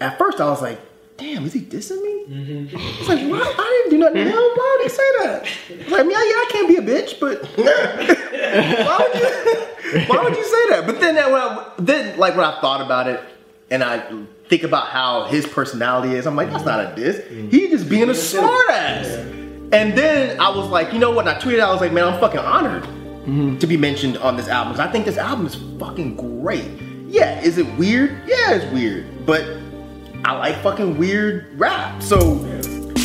At first, I was like, "Damn, is he dissing me?" Mm-hmm. I was like, "Why? I didn't do nothing to him. Why would he say that?" I was like, "Yeah, yeah, I can't be a bitch, but why would you? Why would you say that?" But then, that when I, then like when I thought about it, and I think about how his personality is, I'm like, "That's not a diss. He just being a smart ass." And then I was like, you know what? And I tweeted, I was like, "Man, I'm fucking honored to be mentioned on this album. I think this album is fucking great." Yeah, is it weird? Yeah, it's weird, but I like fucking weird rap. So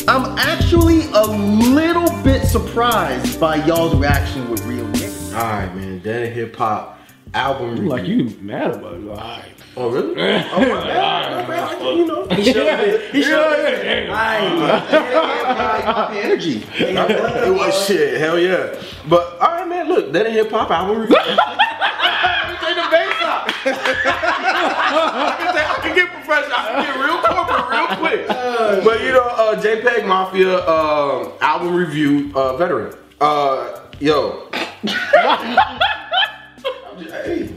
I'm actually a little bit surprised by y'all's reaction with Real Niggas. All right, man. Dead hip hop album. review. Like you mad about it. All right. Oh really? Oh, you know, he showed it. He showed it. Aight. energy. it was shit. Hell yeah. But all right, man. Look, Dead hip hop album. review. Take the bass out. I can, take, I can get professional. I can get real corporate real quick. but you know, uh, JPEG Mafia um, album review uh, veteran. Uh, yo. Hey.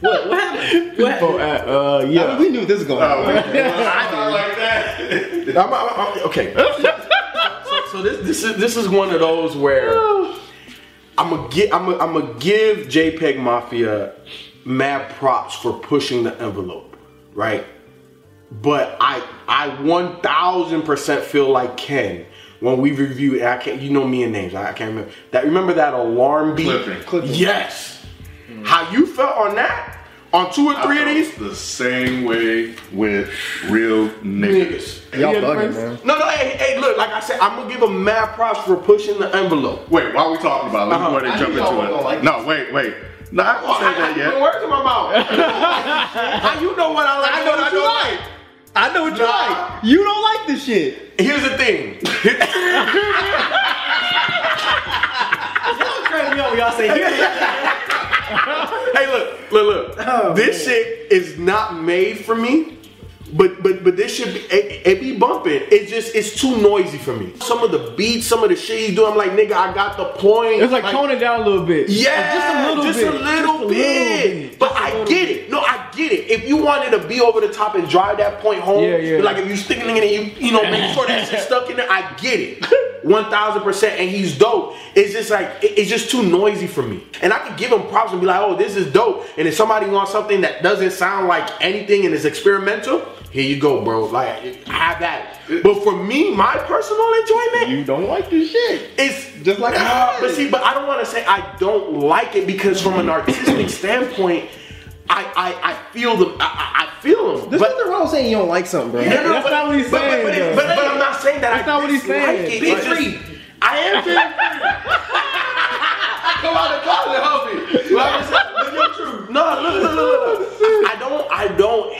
What? What happened? What happened? Oh, uh, uh, I mean, we knew this was going on. like that. I'm, I'm, I'm- okay. so, so this this is this is one of those where I'm gonna get I'm gonna, I'm gonna give JPEG Mafia mad props for pushing the envelope, right? But I I 1000% feel like Ken when we reviewed. I can't. You know me and names. I, I can't remember that. Remember that alarm beat? Clipping. Yes. How you felt on that? On two or three of these? The same way with real niggas. Niggas. Y'all bugging, man. No, no, hey, hey, look, like I said, I'm gonna give him mad props for pushing the envelope. Wait, why are we talking about it, let me Uh-huh. go ahead and jump into it. like no, wait, wait. No, I haven't Oh, I, said that yet. put words in my mouth. How you know what I like? I know what you like. I know what you like. You don't like this shit. Here's the thing. Crazy me up when y'all say hey, look, look, look. Oh, this shit is not made for me. But but but this should be it, it be bumping. It just it's too noisy for me. Some of the beats, some of the shit he's doing, I'm like, nigga, I got the point. It's like, tone it down a little bit. Yeah, just a little just bit. a little Just a little bit. But I get it. No, I get it. If you wanted to be over the top and drive that point home, Yeah, yeah. like if you're sticking it in, you you know, make sure that shit's stuck in there. I get it, one thousand percent. And he's dope. It's just like it- it's just too noisy for me. And I could give him props and be like, oh, this is dope. And if somebody wants something that doesn't sound like anything and is experimental, here you go, bro. Like have that. But for me, my personal enjoyment, You don't like this shit. it's Just like I Ah, but see, but I don't want to say I don't like it because from an artistic standpoint, I I, I feel them. I, I I feel them. There's but nothing wrong with saying you don't like something, bro. No, no, That's but- not what he's but- but- saying, But, though. but, but I'm not saying that That's I not what he's saying. It. Be It's just- I am feeling Come out the closet, help me. Well, I'm saying, live your truth. No, look,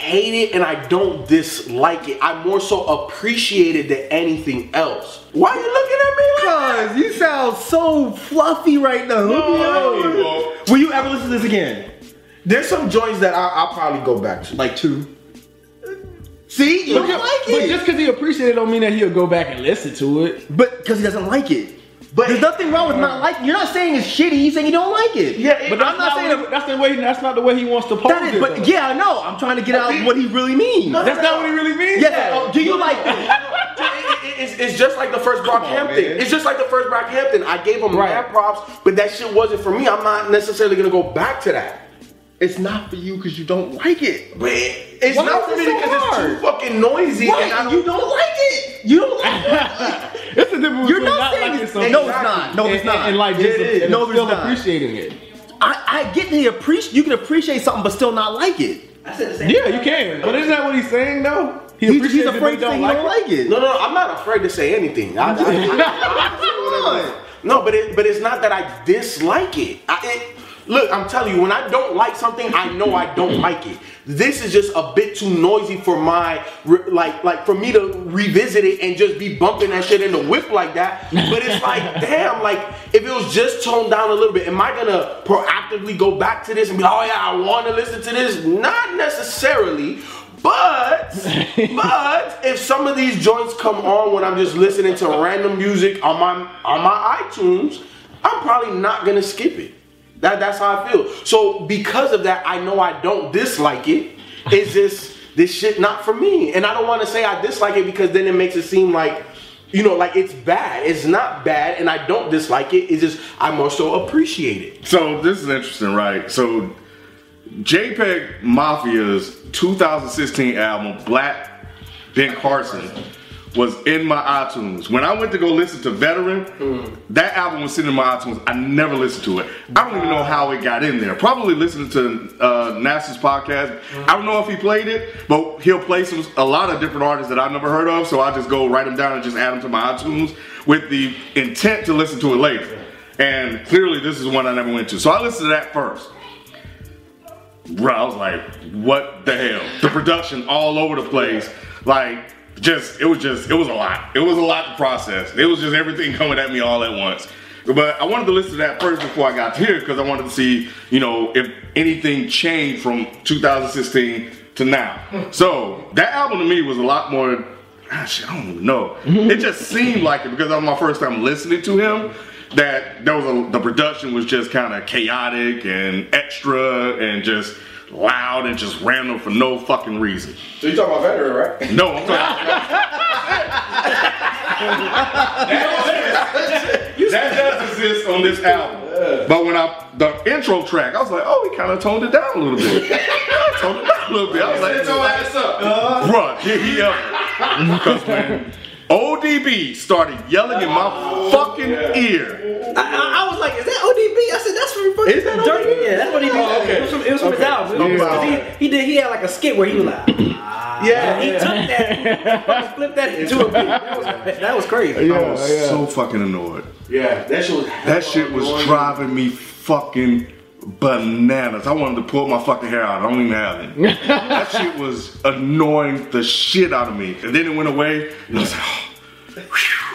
hate it, and I don't dislike it. I more so appreciate it than anything else. Why are you looking at me like? Cause you sound so fluffy right now. No. Will you ever listen to this again? There's some joints that I, I'll probably go back to. Like two. See, you But, don't just, like it. but just because he appreciates it don't mean that he'll go back and listen to it. But because he doesn't like it. But There's nothing wrong with not uh, liking. You're not saying it's shitty. You're saying you don't like it. Yeah, But I'm not saying that's the way. That's not the way he wants to pose That is, it. but though. yeah, I know. I'm trying to get out what he really means. that's not what he really means. Yes. oh, do you like this? It- it- it's, it's just like the first Brockhampton. man. It's just like the first Brockhampton. I gave him Right. mad props, but that shit wasn't for me. I'm not necessarily gonna go back to that. It's not for you because you don't like it. But It's Why not for it me so because it's hard? too fucking noisy. Right, And I you don't like it. You don't like it. It's a difference You're not not saying liking it's- something no, it's not. No, and, it's not. And, and like It just is. and No, it's still not. appreciating it. I, I get the appreciate. You can appreciate something but still not like it. I said the same. Yeah, you can. But isn't that what he's saying though? He He's, he's afraid to say don't he like don't it. like it. No, no, I'm not afraid to say anything. I, I- I- no, but it, but it's not that I dislike it. I, it. Look, I'm telling you, when I don't like something, I know I don't like it. This is just a bit too noisy for my like like for me to revisit it and just be bumping that shit in the whip like that. But it's like, damn, like if it was just toned down a little bit, am I gonna proactively go back to this and be, oh yeah, I want to listen to this? Not necessarily. But but if some of these joints come on when I'm just listening to random music on my on my iTunes, I'm probably not gonna skip it. That that's how I feel. So because of that, I know I don't dislike it. It's just this shit not for me, and I don't want to say I dislike it because then it makes it seem like. You know, like it's bad. It's not bad, and I don't dislike it. It's just I more so appreciate it. So this is interesting, right? So JPEG Mafia's 2016 album, Black Ben Carson, was in my iTunes. When I went to go listen to Veteran, that album was sitting in my iTunes. I never listened to it. I don't even know how it got in there. Probably listening to uh, Nasa's podcast. I don't know if he played it, but he'll play some a lot of different artists that I've never heard of. So I just go write them down and just add them to my iTunes with the intent to listen to it later. And clearly, this is one I never went to. So I listened to that first. Bro, I was like, what the hell? The production all over the place. Like, just, it was just, it was a lot. It was a lot to process. It was just everything coming at me all at once. But I wanted to listen to that first before I got here because I wanted to see, you know, if anything changed from 2016 to now. So that album to me was a lot more. ah, shit, I don't even know. It just seemed like it because that was my first time listening to him. That there was a, the production was just kind of chaotic and extra and just loud and just random for no fucking reason. So you talking about veteran, right? No, I'm talking. that does exist on this album. But when I the intro track, I was like, oh, he kind of toned it down a little bit. I toned it down a little bit. I was like, ass up. bruh, did he ever? Because when ODB started yelling in my oh, fucking ear, I, I, I was like, is that ODB? I said, that's from fucking Is that Dirty. ODB? Yeah, that's what he Oh, okay. It was from, it was from his album. It was- Okay. He, he did. He had like a skit where he was like, ah. Yeah. He took that, fucking flipped that into a beat. That was, that was crazy. I was so fucking annoyed. Yeah, that shit was. That shit was driving me fucking bananas. I wanted to pull my fucking hair out. I don't even have it. that shit was annoying the shit out of me. And then it went away. And I was like, oh.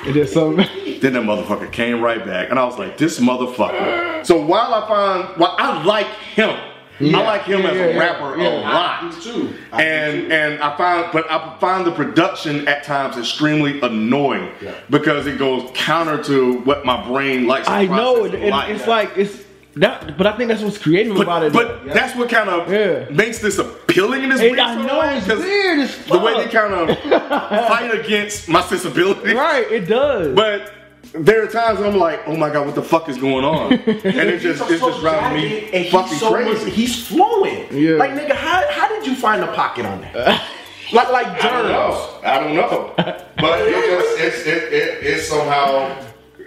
It is something. Then that motherfucker came right back, and I was like, "This motherfucker." So while I find, well, I like him. I like him as a yeah, rapper yeah. a lot. too. And and I find, but I find the production at times extremely annoying because it goes counter to what my brain likes. To I know, process and in life. it's like it's that, but I think that's what's creative But, about it. but that's what kind of Yeah. makes this appealing in this And weird I know way, it's 'cause weird as The way they kind of fight against my sensibility. right, it does. But there are times I'm like, oh my god, what the fuck is going on? And it just it's just driving me and fucking he's so crazy. much- he's flowing. Yeah. Like nigga, how how did you find the pocket on that? like like I don't know. I don't know. But it just it's it, it it somehow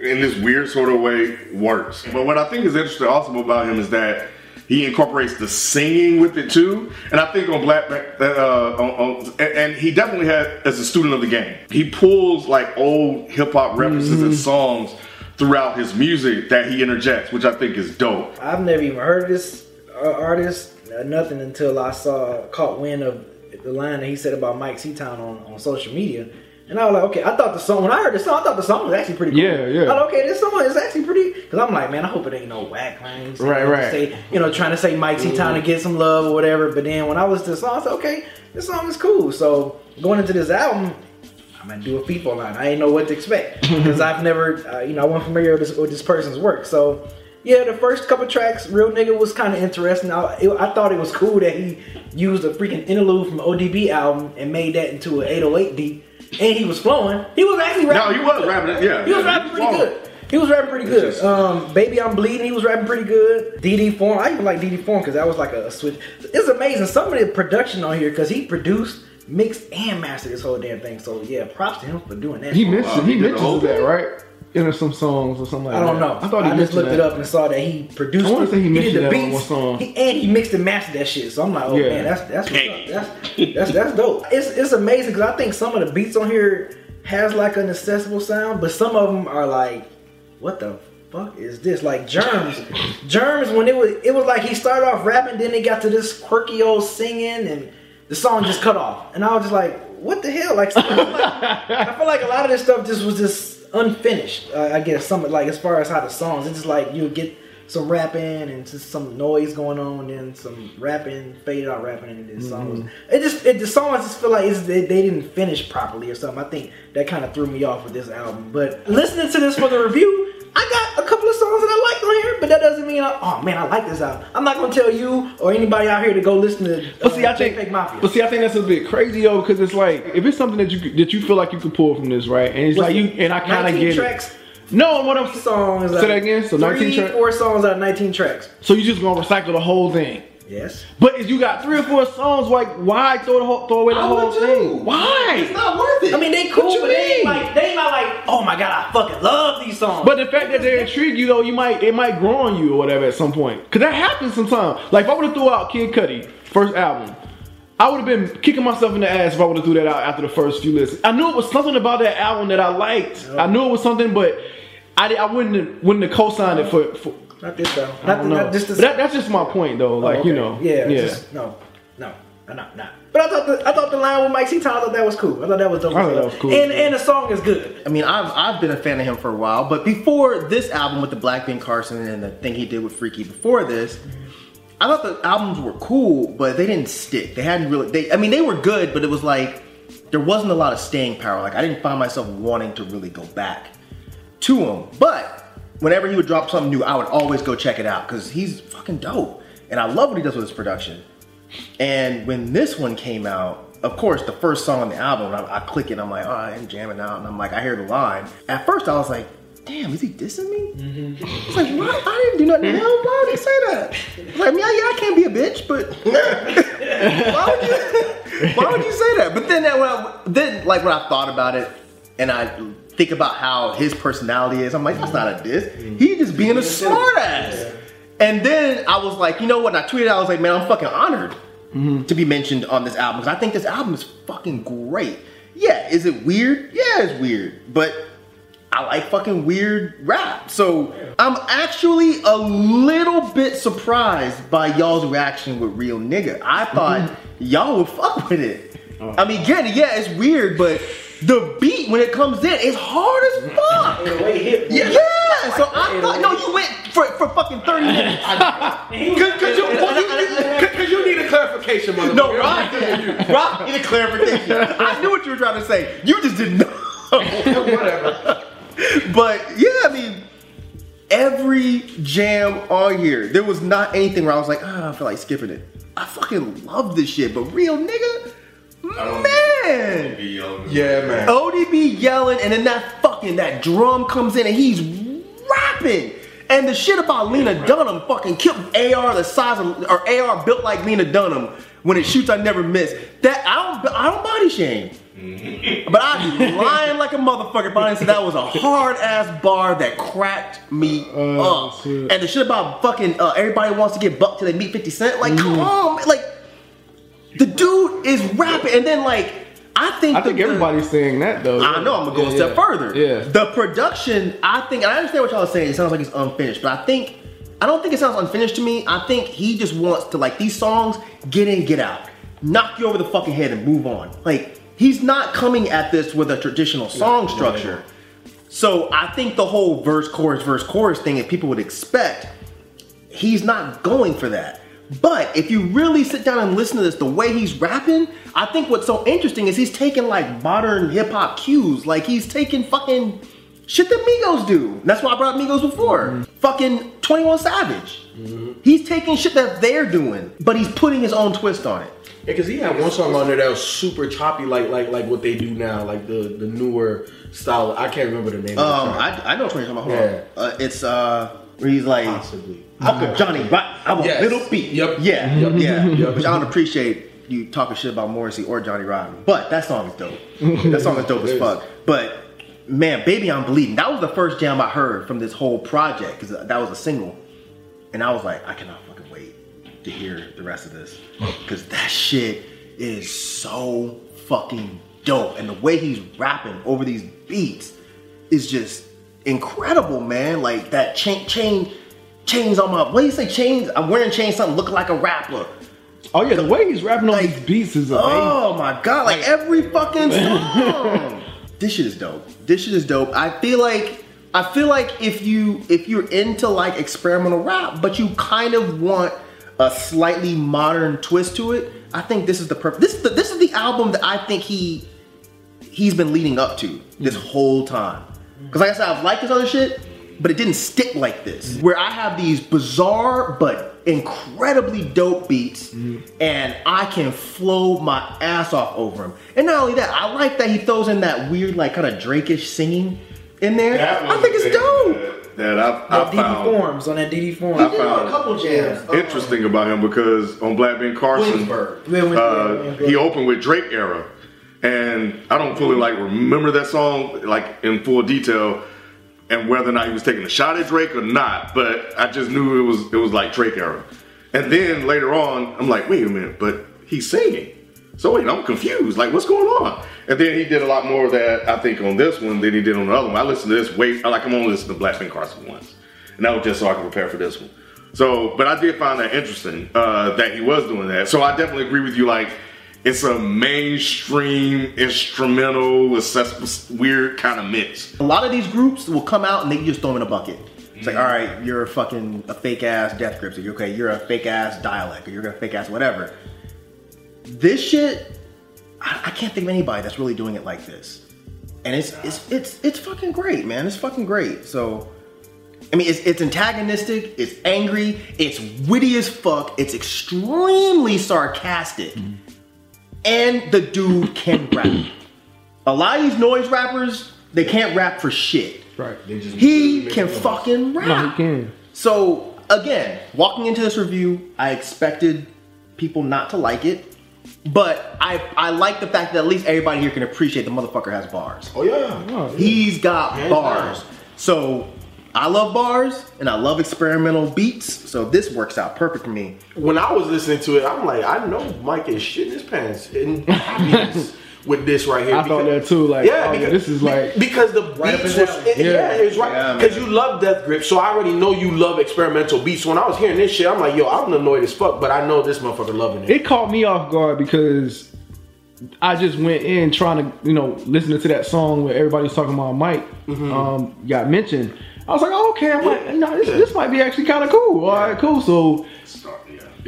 in this weird sort of way works. But what I think is interesting also about him is that he incorporates the singing with it too, and I think on Black, uh, on, on, and- he definitely had as a student of the game, he pulls like old hip hop references and songs throughout his music that he interjects, which I think is dope. I've never even heard this uh, artist, uh, nothing until I saw caught wind of the line that he said about Mike Seatown on, on social media. And I was like, okay, I thought the song, when I heard the song, I thought the song was actually pretty cool. Yeah, yeah. I thought, okay, this song is actually pretty, because I'm like, man, I hope it ain't no whack lines. Right, right. Say, you know, trying to say Mike Seatown to get some love or whatever. But then when I was to the song, I said, okay, this song is cool. So going into this album, I'm gonna do a people line. I didn't know what to expect because I've never, uh, you know, I wasn't familiar with this, with this person's work. So yeah, the first couple tracks, Real Nigga was kind of interesting. I, it, I thought it was cool that he used a freaking interlude from ODB album and made that into an 808 beat, and he was flowing. He was actually rapping. No, he was rapping. Yeah, He was yeah, rapping pretty flowing. good. He was rapping pretty good. Um, Baby I'm Bleeding, he was rapping pretty good. DD Form, I even like DD Form because that was like a, a switch. It's amazing. Some of the production on here because he produced, mixed, and mastered this whole damn thing. So yeah, props to him for doing that. He mentioned Wow, he he did the whole that right in some songs or something like that. I don't know. I thought he just mentioned looked it up and saw that he produced. I wanna say he mentioned did the that on beats, one song. He, and he mixed and mastered that shit. So I'm like, oh Yeah. man, that's that's what's up. that's that's that's dope. It's it's amazing because I think some of the beats on here has like an accessible sound, but some of them are like, what the fuck is this? Like germs, germs. When it was it was like he started off rapping, then he got to this quirky old singing, and the song just cut off, and I was just like, what the hell? Like, I feel like, I feel like a lot of this stuff just was just unfinished. Uh, I guess some like as far as how the songs, it's just like you get some rapping and just some noise going on, and then some rapping, faded out rapping, and then songs. It just it, the songs just feel like it's, they, they didn't finish properly or something. I think that kind of threw me off with this album. But listening to this for the review. I got a couple of songs that I but that doesn't mean I, oh man, I like this album. I'm not gonna tell you or anybody out here to go listen to. Uh, But see, I think, JPEG Mafia. but see, I think that's a bit crazy though, because it's like if it's something that you that you feel like you can pull from this, right? And it's What's like you and I kind of get tracks? it. No, what I'm songs. Say that again? So 19 tracks? four songs out of 19 tracks. So you just gonna recycle the whole thing? Yes. But if you got three or four songs, like why throw the whole, throw away the I whole thing? Why? It's not worth it. I mean, they cool, but they ain't like they ain't not like, oh my god, I fucking love these songs. But the fact that they intrigue you though, you might it might grow on you or whatever at some point. Cause that happens sometimes. Like if I would have threw out Kid Cudi first album, I would have been kicking myself in the ass if I would have threw that out after the first few listens. I knew it was something about that album that I liked. I knew it was something, but I, I wouldn't have, wouldn't have co-signed it for. for not this though. Not, the- not just this. That, that's just my point though. Like you know, yeah, yeah. Just, no, no, not not. But I thought the, I thought the line with Mike C. Town, I that was cool. I thought that was dope. I thought that was cool. And and the song is good. I mean, I've I've been a fan of him for a while, but before this album with the Black Ben Carson and the thing he did with Freaky before this, I thought the albums were cool, but they didn't stick. They hadn't really. They I mean, they were good, but it was like there wasn't a lot of staying power. Like I didn't find myself wanting to really go back to him. But whenever he would drop something new, I would always go check it out because he's fucking dope, and I love what he does with his production. And when this one came out, of course, the first song on the album, I, I click it, I'm like, oh, I'm jamming out, and I'm like, I hear the line. At first, I was like, damn, is he dissing me? Mm-hmm. It's like, why? I didn't do nothing to him. Why would he say that? Like, yeah, yeah, I can't be a bitch, but why would you? Why would you say that? But then, that when I, then, like when I thought about it, and I think about how his personality is, I'm like, that's not a diss. He just being a smart ass. And then I was like, you know what? And I tweeted, I was like, man, I'm fucking honored to be mentioned on this album because I think this album is fucking great. Yeah, is it weird? Yeah, it's weird, but I like fucking weird rap. So I'm actually a little bit surprised by y'all's reaction with Real Nigga. I thought y'all would fuck with it. I mean, it, yeah, it's weird, but the beat when it comes in is hard as fuck. The way hit. Yeah, yeah. So I thought, no, you went for, for fucking 30 minutes. Cause, you, well, you, cause you need a clarification, motherfucker. No, Rock, Rock need a clarification. I knew what you were trying to say. You just didn't know. Whatever. But yeah, I mean, every jam on here, there was not anything where I was like, ah, I feel like skipping it. I fucking love this shit, but real nigga, man. Yeah, man. ODB yelling, and then that fucking that drum comes in, and he's rapping. And the shit about Lena Dunham fucking killed AR the size of or AR built like Lena Dunham when it shoots I never miss. That I don't I don't body shame. But I'd be lying like a motherfucker if I didn't say that was a hard ass bar that cracked me Oh, up. shit. And the shit about fucking uh, everybody wants to get bucked till they meet 50 Cent. Like, come on, like the dude is rapping, and then like I think I think everybody's saying that though. I know I'm gonna go Yeah, a step yeah. further. Yeah. The production, I think, and I understand what y'all are saying. It sounds like it's unfinished, but I think, I don't think it sounds unfinished to me. I think he just wants to like these songs, get in, get out, knock you over the fucking head and move on. Like he's not coming at this with a traditional song structure. So I think the whole verse, chorus, verse, chorus thing that people would expect, he's not going for that. But if you really sit down and listen to this, the way he's rapping, I think what's so interesting is he's taking like modern hip hop cues. Like he's taking fucking shit that Migos do. That's why I brought Migos before. Fucking 21 Savage. He's taking shit that they're doing, but he's putting his own twist on it. Yeah, because he had one song on there that was super choppy, like like like what they do now, like the the newer style. I can't remember the name. Um, of the track. I, I know what you're talking about. Hold Yeah. on. Uh, it's uh, where he's like, Possibly. Uncle Johnny, right? I'm a Yes. little beat. Yep. Yeah, Yep. yeah. Yep. Which I don't appreciate you talking shit about Morrissey or Johnny Rotten, but that song is dope. that song is dope as fuck. But man, baby, I'm bleeding. That was the first jam I heard from this whole project because that was a single, and I was like, I cannot fucking wait to hear the rest of this because that shit is so fucking dope, and the way he's rapping over these beats is just incredible, man. Like that chain, chain, chains on my. What do you say? Chains. I'm wearing chains. Something looking like a rapper. Oh yeah, the way he's rapping on Like, these beats is amazing. Oh my god! Like every fucking song. this shit is dope. This shit is dope. I feel like I feel like if you if you're into like experimental rap, but you kind of want a slightly modern twist to it, I think this is the perfect. This is the this is the album that I think he he's been leading up to this mm. whole time. Because like I said, I've liked his other shit, but it didn't stick like this. Where I have these bizarre but incredibly dope beats, and I can flow my ass off over them. And not only that, I like that he throws in that weird, like kind of Drakish singing in there. I think it's dope. That, that I, I That DD found forms on that DD form. I He did found a couple jams. interesting about him because on Black Ben Carson, Williamsburg. Yeah, uh, yeah, he opened with Drake era, and I don't fully like remember that song like in full detail, and whether or not he was taking a shot at Drake or not. But I just knew it was it was like Drake era, and then later on, I'm like, wait a minute, but he's singing. So wait, I'm confused. Like, what's going on? And then he did a lot more of that, I think, on this one than he did on the other one. I listened to this way, like I'm only listening to Black Ben Carson once, and that was just so I could prepare for this one. So, but I did find that interesting uh, that he was doing that. So I definitely agree with you. Like, it's a mainstream instrumental, accessible, weird kind of mix. A lot of these groups will come out and they just throw them in a bucket. It's like, mm-hmm. all right, you're a fucking a fake ass Death Grips, or you're okay, you're a fake ass Dälek, or you're a fake ass whatever. This shit, I, I can't think of anybody that's really doing it like this, and it's it's it's it's fucking great, man. It's fucking great. So, I mean, it's it's antagonistic, it's angry, it's witty as fuck, it's extremely sarcastic, mm-hmm. And the dude can rap. A lot of these noise rappers, they can't rap for shit. Right. He can fucking rap. No, he can. So again, walking into this review, I expected people not to like it, but I I like the fact that at least everybody here can appreciate the motherfucker has bars. oh yeah. Oh, yeah. He's got Hands bars. down. So I love bars and I love experimental beats. So this works out perfect for me. when I was listening to it, I'm like, I know Mike is shitting his pants in happiness with this right here. I thought that too, like, oh, yeah, this is like- because the Right up beats was it- yeah, Yeah. it's right Yeah, because you love Death Grip, so I already know you love experimental beats. So when I was hearing this shit, I'm like, yo, I'm annoyed as fuck, but I know this motherfucker loving it. It caught me off guard because I just went in trying to, you know, listening to that song where everybody's talking about Mike um, got mentioned. I was like, oh, okay, I'm like, no, this, this might be actually kind of cool. All right, cool. So,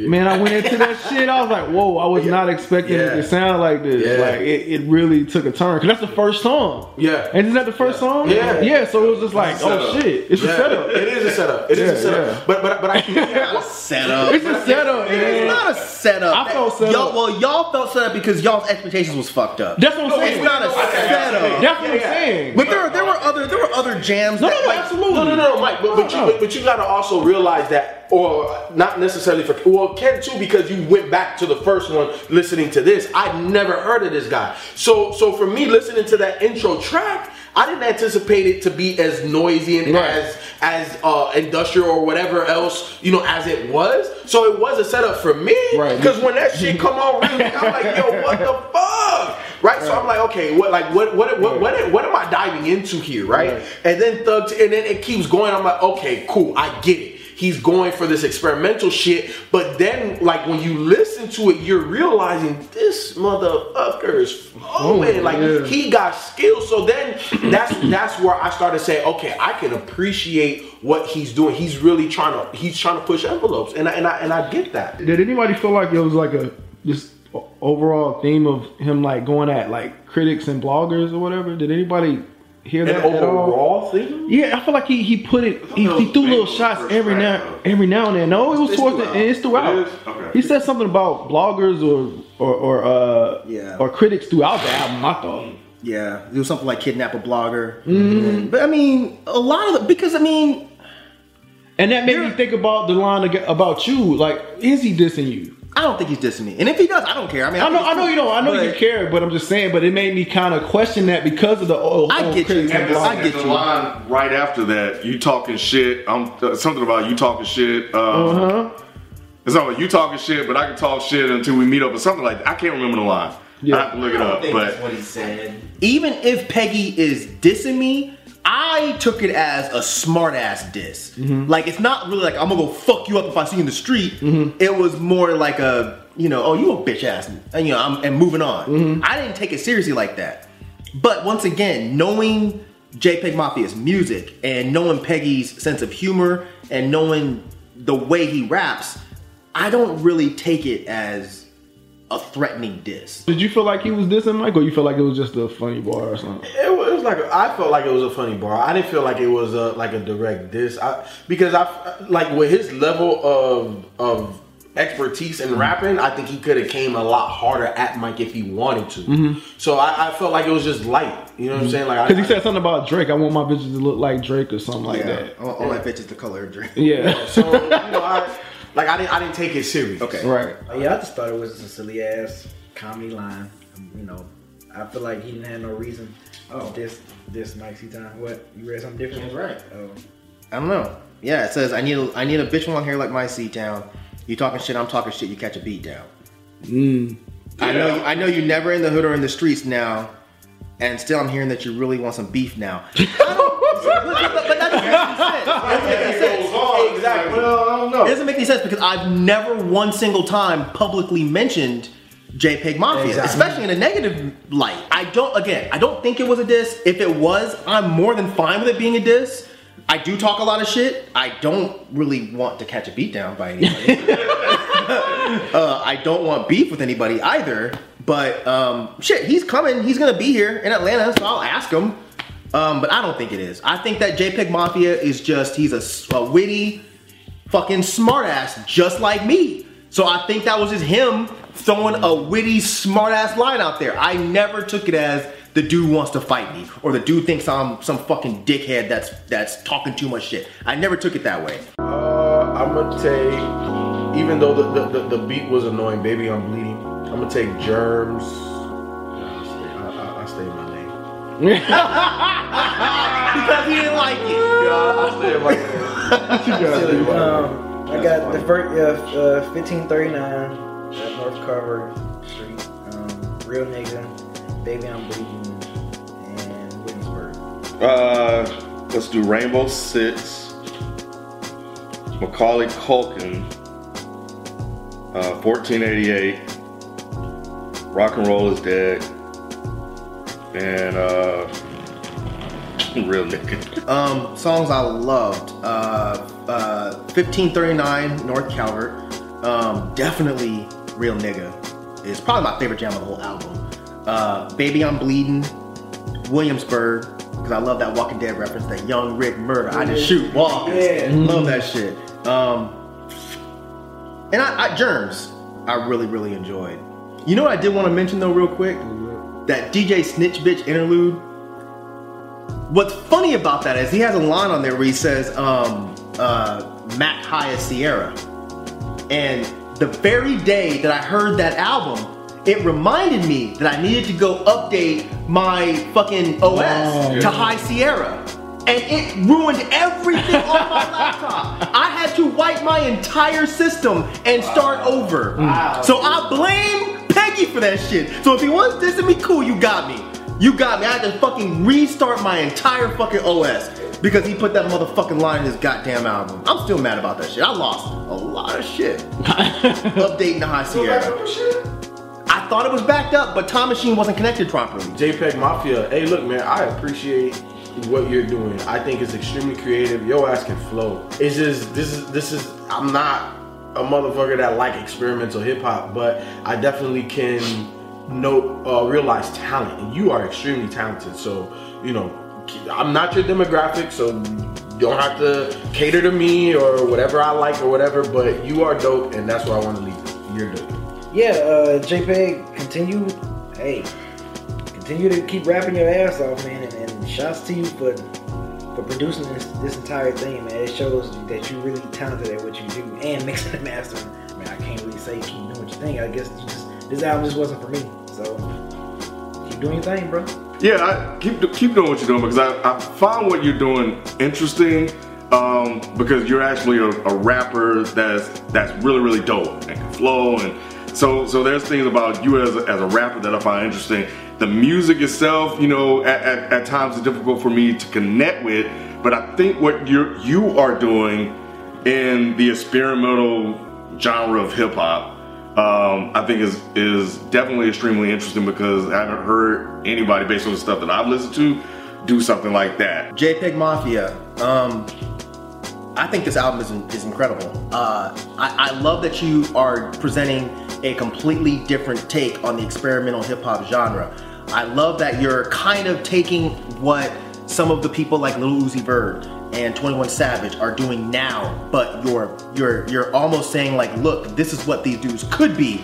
man, I went into that shit. I was like, whoa, I was not expecting it to sound like this. Yeah. Like, it, it really took a turn. Because that's the first song. Yeah. And isn't that the first song? Yeah. Yeah, so it was just like, oh, shit. It's a setup. It is a setup. It is a setup. yeah. But but but I think it's a Setup. It's a setup. It's not a setup. I felt set y'all, up. Well, y'all felt set up because y'all's expectations was fucked up. That's what I'm saying. It's not a setup. That's what I'm saying. But there, there were other, there were other jams. No, that, no, no, like, absolutely. No, no, no, no, Mike. But, but, No, you, but, but you got to also realize that, or not necessarily for well, Ken too, because you went back to the first one listening to this. I'd never heard of this guy. So, so for me, listening to that intro track, I didn't anticipate it to be as noisy and Right. as as uh, industrial or whatever else, you know, as it was. So it was a setup for me. Right. Because when that shit come on, really, I'm like, yo, what the fuck? Right. So I'm like, okay, what, like, what, what, what, what, what am I diving into here, right? Right. And then Thug, and then it keeps going. I'm like, okay, cool, I get it. He's going for this experimental shit, but then, like, when you listen to it, you're realizing this motherfucker is flowing. Oh, like, yeah. he got skills. So then, that's that's where I started saying, okay, I can appreciate what he's doing. He's really trying to he's trying to push envelopes, and I, and I and I get that. Did anybody feel like it was like a just overall theme of him like going at like critics and bloggers or whatever? Did anybody hear An that at all? overall thing? Yeah, I feel like he he put it. He, he threw little shots every now every now and then. No, it was It's towards the throughout. end. It's throughout. It is? Okay. He said something about bloggers or or or uh Yeah. or critics throughout the album. I thought. Yeah, do something like kidnap a blogger. Mm-hmm. But I mean, a lot of the because I mean, And that made me think about the line ag- about you. Like, is he dissing you? I don't think he's dissing me. And if he does, I don't care. I mean, I know, think I know cool. you don't. I know you care, but I'm just saying. But it made me kind of question that because of the oh, I get you. and And the, I get the you. line right after that, you talking shit. I'm uh, something about you talking shit. Um, Uh-huh. It's not like you talking shit, but I can talk shit until we meet up or something like that. I can't remember the line. Yeah. I have to look it up. But what he said. even if Peggy is dissing me, I took it as a smart ass diss. Mm-hmm. Like it's not really like I'm gonna go fuck you up if I see you in the street. Mm-hmm. It was more like a you know, oh you a bitch ass, and you know, I'm and moving on. Mm-hmm. I didn't take it seriously like that. But once again, knowing JPEG Mafia's music and knowing Peggy's sense of humor and knowing the way he raps, I don't really take it as a threatening diss. Did you feel like he was dissing Mike, or you feel like it was just a funny bar or something? It was, like I felt like it was a funny bar. I didn't feel like it was a, like a direct diss. I, because I like with his level of of expertise in rapping, I think he could have came a lot harder at Mike if he wanted to. Mm-hmm. So I, I felt like it was just light. You know what I'm mm-hmm. saying? Like Because he said something about Drake. I want my bitches to look like Drake or something like that. all, all that bitch is the color of Drake. Yeah. So you know, I, like I didn't I didn't take it serious. Okay. right. Yeah, I just thought it was just a silly ass comedy line. You know, I feel like he didn't have no reason. Oh, this this Mike C. Time. What you read something different? Right. Oh, I don't know. Yeah, it says I need a, I need a bitch with long hair like my C town. You talking shit, I'm talking shit. You catch a beat down. Mm. I know you, I know you never in the hood or in the streets now, and still I'm hearing that you really want some beef now. I don't- but, but- but that doesn't make any sense. That doesn't make any sense. Exactly. Well, I don't know. It doesn't make any sense because I've never one single time publicly mentioned JPEG Mafia, Exactly. especially in a negative light. I don't, again, I don't think it was a diss. If it was, I'm more than fine with it being a diss. I do talk a lot of shit. I don't really want to catch a beat down by anybody. uh, I don't want beef with anybody either. But um, shit, he's coming. He's gonna be here in Atlanta, so I'll ask him. Um, but I don't think it is. I think that JPEG Mafia is just he's a witty, fucking smartass, just like me. So I think that was just him throwing a witty, smartass line out there. I never took it as the dude wants to fight me or the dude thinks I'm some fucking dickhead that's that's talking too much shit. I never took it that way. Uh, I'm gonna take, even though the, the, the, the beat was annoying, baby, I'm bleeding. I'm gonna take germs. I stay, I, I, I stay in my lane. Because he didn't like it. Yeah, I stay in my lane. um, I got the first uh, uh, 1539 at North Carver Street. Um, real nigga, baby, I'm bleeding, and Williamsburg. uh, let's do Rainbow Six, Macaulay Culkin, uh, 1488, Rock and Roll is Dead, and uh, Real Nigga. Um, songs I loved. Uh, uh, 1539 North Calvert. Um, definitely Real Nigga is probably my favorite jam of the whole album. Uh, Baby I'm Bleeding, Williamsburg, because I love that Walking Dead reference, that young Rick murder. I just shoot walkers. Yeah. Love that shit. Um, and I, I Germs, I really, really enjoyed. You know what I did want to mention though, real quick? That DJ Snitch Bitch interlude. What's funny about that is he has a line on there where he says, um, uh, Mac High as Sierra. And the very day that I heard that album, it reminded me that I needed to go update my fucking OS to High Sierra. And it ruined everything on my laptop. I had to wipe my entire system and start over. Mm. So I blame Peggy for that shit. So if he this to be cool, you got me. You got me. I had to fucking restart my entire fucking OS because he put that motherfucking line in his goddamn album. I'm still mad about that shit. I lost a lot of shit. Updating the High Sierra. I thought it was backed up, but Time Machine wasn't connected properly. JPEG Mafia. Hey, look, man, I appreciate what you're doing. I think it's extremely creative. Yo ass can flow. It's just this is this is. I'm not a motherfucker that like experimental hip hop, but I definitely can note uh, realize talent, and you are extremely talented. So you know, I'm not your demographic, so you don't have to cater to me or whatever I like or whatever. But you are dope, and that's where I want to leave it. You're dope. Yeah, uh, JPEG, continue. Hey, continue to keep rapping your ass off, man, and, and shouts to you for for producing this this entire thing, man. It shows that you're really talented at what you do and mixing and mastering. I mean, I can't really say keep doing what you think. I guess you just this album just wasn't for me. So keep doing your thing, bro. Yeah, I keep keep doing what you're doing because I, I found what you're doing interesting. Um, because you're actually a, a rapper that's that's really really dope and can flow and so so there's things about you as a, as a rapper that I find interesting. The music itself, you know, at, at, at times is difficult for me to connect with, but I think what you you are doing in the experimental genre of hip hop um, I think is is definitely extremely interesting because I haven't heard anybody based on the stuff that I've listened to do something like that. JPEG Mafia. Um, I think this album is, is incredible. Uh, I, I love that you are presenting a completely different take on the experimental hip hop genre. I love that you're kind of taking what some of the people like Lil Uzi Vert and 21 Savage are doing now, but you're you're you're almost saying like, look, this is what these dudes could be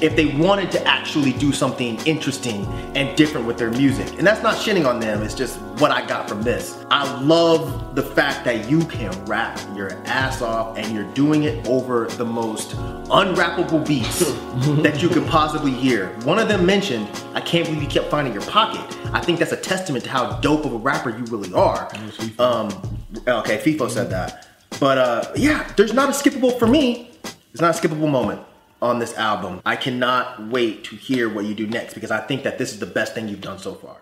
if they wanted to actually do something interesting and different with their music. And that's not shitting on them, it's just what I got from this. I love the fact that you can rap your ass off and you're doing it over the most unrappable beats that you could possibly hear. One of them mentioned, I can't believe you kept finding your pocket. I think that's a testament to how dope of a rapper you really are. Um, okay, FIFO said that. But uh, yeah, there's not a skippable for me. It's not a skippable moment on this album. I cannot wait to hear what you do next because I think that this is the best thing you've done so far.